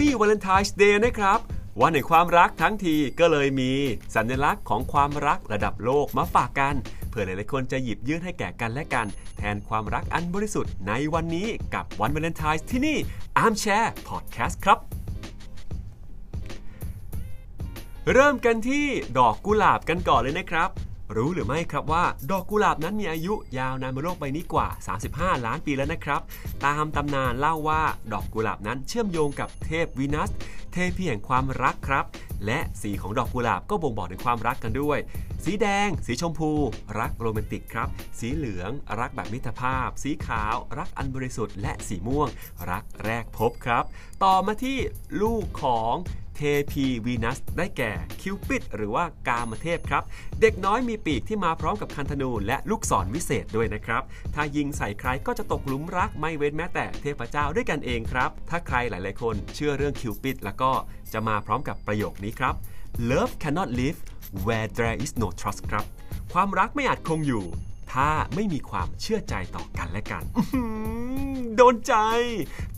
Happy Valentine's Day นะครับ วันแห่งความรักทั้งทีก็เลยมีสัญลักษณ์ของความรักระดับโลกมาฝากกันเพื่อหลายๆคนจะหยิบยื่นให้แก่กันและกัน แทนความรักอันบริสุทธิ์ในวันนี้กับวันวาเลนไทน์ที่นี่ Armchair Podcast ครับ เริ่มกันที่ดอกกุหลาบกันก่อนเลยนะครับ รู้หรือไม่ครับว่า ดอกกุหลาบนั้นมีอายุยาวนานบนโลกใบนี้กว่า 35 ล้านปีแล้วนะครับ ตามตำนานเล่าว่าดอกกุหลาบนั้นเชื่อมโยงกับเทพวีนัส เทพีแห่งความรักครับ และสีของดอกกุหลาบก็บ่งบอกถึงความรักกันด้วย สีแดง สีชมพู รักโรแมนติกครับ สีเหลือง รักแบบมิตรภาพ สีขาว รักอันบริสุทธิ์และสีม่วง รักแรกพบครับ ต่อมาที่ลูกของ เทพีวีนัสได้แก่คิวปิดหรือว่ากามเทพครับ เด็กน้อยมีปีกที่มาพร้อมกับคันธนูและลูกศรวิเศษด้วยนะครับ ถ้ายิงใส่ใครก็จะตกหลุมรักไม่เว้นแม้แต่เทพเจ้าด้วยกันเองครับ ถ้าใครหลาย ๆ คนเชื่อเรื่องคิวปิดแล้วก็จะมาพร้อมกับประโยคนี้ครับ Love cannot live where there is no trust ครับ ความรักไม่อาจคงอยู่ ถ้าไม่มีความเชื่อใจต่อกันและกัน โดนใจ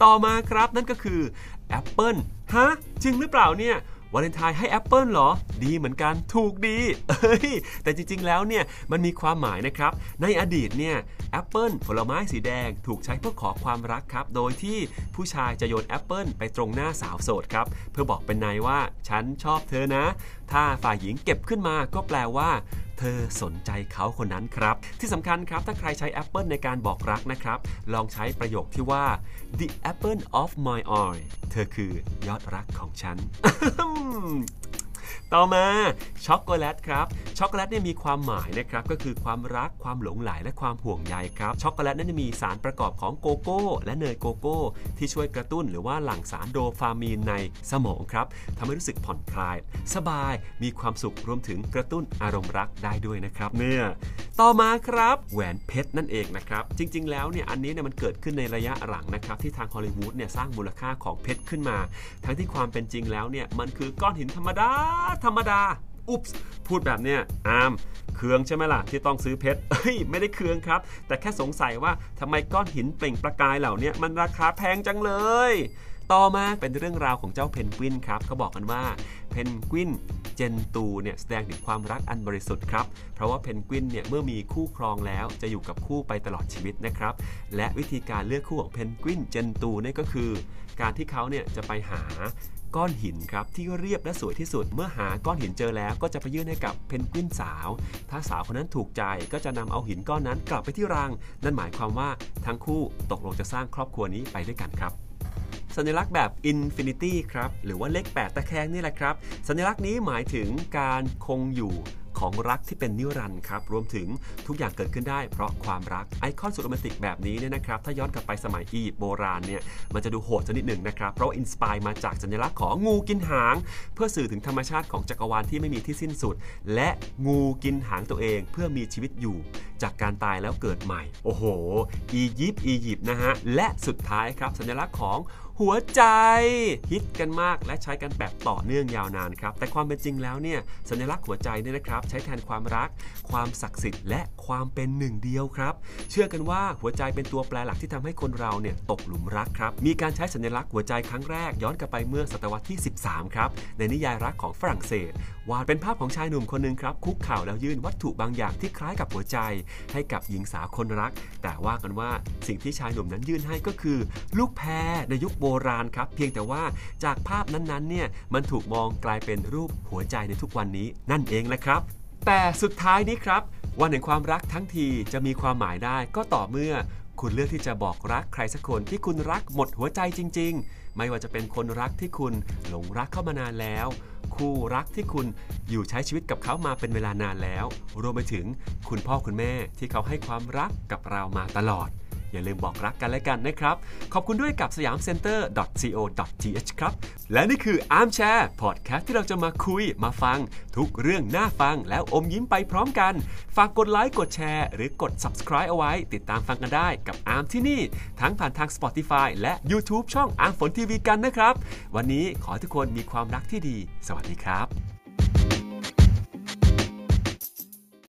ต่อมาครับนั่นก็คือแอปเปิลฮะ จริงหรือเปล่าเนี่ยวาเลนไทน์ให้แอปเปิลเหรอ ดีเหมือนกัน ถูกดี เอ้ย แต่จริง ๆ แล้วเนี่ย มันมีความหมายนะครับ ในอดีตเนี่ยแอปเปิลผลไม้สีแดงถูกใช้เพื่อขอความรักครับ โดยที่ผู้ชายจะโยนแอปเปิลไปตรงหน้าสาวโสดครับ เพื่อบอกเป็นนัยว่า ฉันชอบเธอนะ ถ้าฝ่ายหญิงเก็บขึ้นมาก็แปลว่า เธอสนใจเขาคนนั้นครับ ที่สำคัญครับ ถ้าใครใช้แอปเปิลในการบอกรักนะครับ ลองใช้ประโยคที่ว่า the apple of my eye เธอคือยอดรักของฉัน ต่อมาช็อกโกแลตครับช็อกโกแลตเนี่ยมีความหมายนะครับก็คือความรักความหลงใหลและความห่วงใยครับช็อกโกแลตนั้นจะมีสารประกอบของโกโก้ และเนยโกโก้ ที่ช่วยกระตุ้นหรือว่าหลั่งสารโดพามีนในสมองครับทำให้รู้สึกผ่อนคลาย สบายมีความสุขรวมถึงกระตุ้นอารมณ์รักได้ด้วยนะครับเนี่ยต่อมาครับแหวนเพชรนั่นเองนะครับจริง ๆ แล้วเนี่ยอันนี้เนี่ยมันเกิดขึ้นในระยะหลังนะครับที่ทางฮอลลีวูดเนี่ยสร้างมูลค่าของเพชรขึ้นมา ทั้งที่ความเป็นจริงแล้วเนี่ยมันคือก้อนหินธรรมดาธรรมดา อุ๊บสพูดแบบเนี้ยอามเคืองใช่ไหมล่ะ ที่ต้องซื้อเพชรเฮ้ย ไม่ได้เคืองครับ แต่แค่สงสัยว่าทำไมก้อนหินเปล่งประกายเหล่านี้มันราคาแพงจังเลย ต่อมาเป็นเรื่องราวของเจ้าเพนกวินครับเขาบอกกันว่าเพนกวินเจนตูเนี่ยแสดงถึงความรักอันบริสุทธิ์ครับ เพราะว่าเพนกวินเนี่ยเมื่อมีคู่ครองแล้วจะอยู่กับคู่ไปตลอดชีวิตนะครับ และวิธีการเลือกคู่ของเพนกวินเจนตูเนี่ยก็คือ การที่เขาเนี่ยจะไปหา ก้อนหินครับที่เรียบและสวยที่สุด เมื่อหาก้อนหินเจอแล้วก็จะไปยื่นให้กับเพนกวินสาว ถ้าสาวคนนั้นถูกใจก็จะนำเอาหินก้อนนั้นกลับไปที่รัง นั่นหมายความว่าทั้งคู่ตกลงจะสร้างครอบครัวนี้ไปด้วยกันครับสัญลักษณ์แบบ Infinity ครับ หรือว่าเลข 8 ตะแคงนี่แหละครับ สัญลักษณ์นี้หมายถึงการคงอยู่ ของรักที่เป็นนิรันดร์ครับรวมถึงทุกอย่างเกิดขึ้นได้เพราะความรักไอคอนสุดโรแมนติกแบบนี้เนี่ยนะครับถ้าย้อนกลับไปสมัยอียิปต์โบราณเนี่ยมันจะดูโหดนิดหนึ่งนะครับเพราะ inspire มาจากสัญลักษณ์ของงูกินหาง เพื่อสื่อถึงธรรมชาติของจักรวาลที่ไม่มีที่สิ้นสุด และงูกินหางตัวเองเพื่อมีชีวิตอยู่ จากการตายแล้วเกิดใหม่ โอ้โห อียิปต์อียิปต์นะฮะและสุดท้ายครับสัญลักษณ์ของหัวใจฮิตกันมากและใช้กันแบบต่อเนื่องยาวนานครับแต่ความเป็นจริงแล้วเนี่ยสัญลักษณ์หัวใจเนี่ยนะครับใช้แทนความรัก ความศักดิ์สิทธิ์และความเป็นหนึ่งเดียวครับ เชื่อกันว่าหัวใจเป็นตัวแปรหลักที่ทำให้คนเราเนี่ยตกหลุมรักครับ มีการใช้สัญลักษณ์หัวใจครั้งแรกย้อนกลับไปเมื่อศตวรรษที่ 13 ครับ ในนิยายรักของฝรั่งเศสวาดเป็นภาพของชายหนุ่มคนหนึ่งครับ คุกเข่าแล้วยื่นวัตถุบางอย่างที่คล้ายกับหัวใจ ให้กับหญิงสาวคนรัก แต่ว่ากันว่าสิ่งที่ชายหนุ่มนั้นยื่นให้ก็คือ ลูกแพรในยุคโบราณครับ เพียงแต่ว่าจากภาพนั้นๆเนี่ยมันถูกมองกลายเป็นรูปหัวใจในทุกวันนี้นั่นเองแหละครับ แต่สุดท้ายนี้ครับ วันแห่งความรักทั้งทีจะมีความหมายได้ก็ต่อเมื่อ คุณเลือกที่จะบอกรักใครสักคนที่คุณรักหมดหัวใจจริง ๆ ไม่ว่าจะเป็นคนรักที่คุณหลงรักเข้ามานานแล้ว คู่รักที่คุณอยู่ใช้ชีวิตกับเขามาเป็นเวลานานแล้ว รวมไปถึงคุณพ่อคุณแม่ที่เขาให้ความรักกับเรามาตลอด อย่าลืมบอกรักกันและกันนะครับ ขอบคุณด้วยกับสยามเซ็นเตอร์ co.th ครับ และนี่คือ Armchair Podcast ที่เราจะมาคุยมาฟัง ทุกเรื่องน่าฟังแล้วอมยิ้มไปพร้อมกัน ฝากกดไลค์กดแชร์หรือกด subscribe เอาไว้ ติดตามฟังกันได้กับ Arm ที่นี่ ทั้งผ่านทาง Spotify และ YouTube ช่อง Arm ฝนทีวีกันนะครับ วันนี้ขอให้ทุกคนมีความรักที่ดี สวัสดีครับ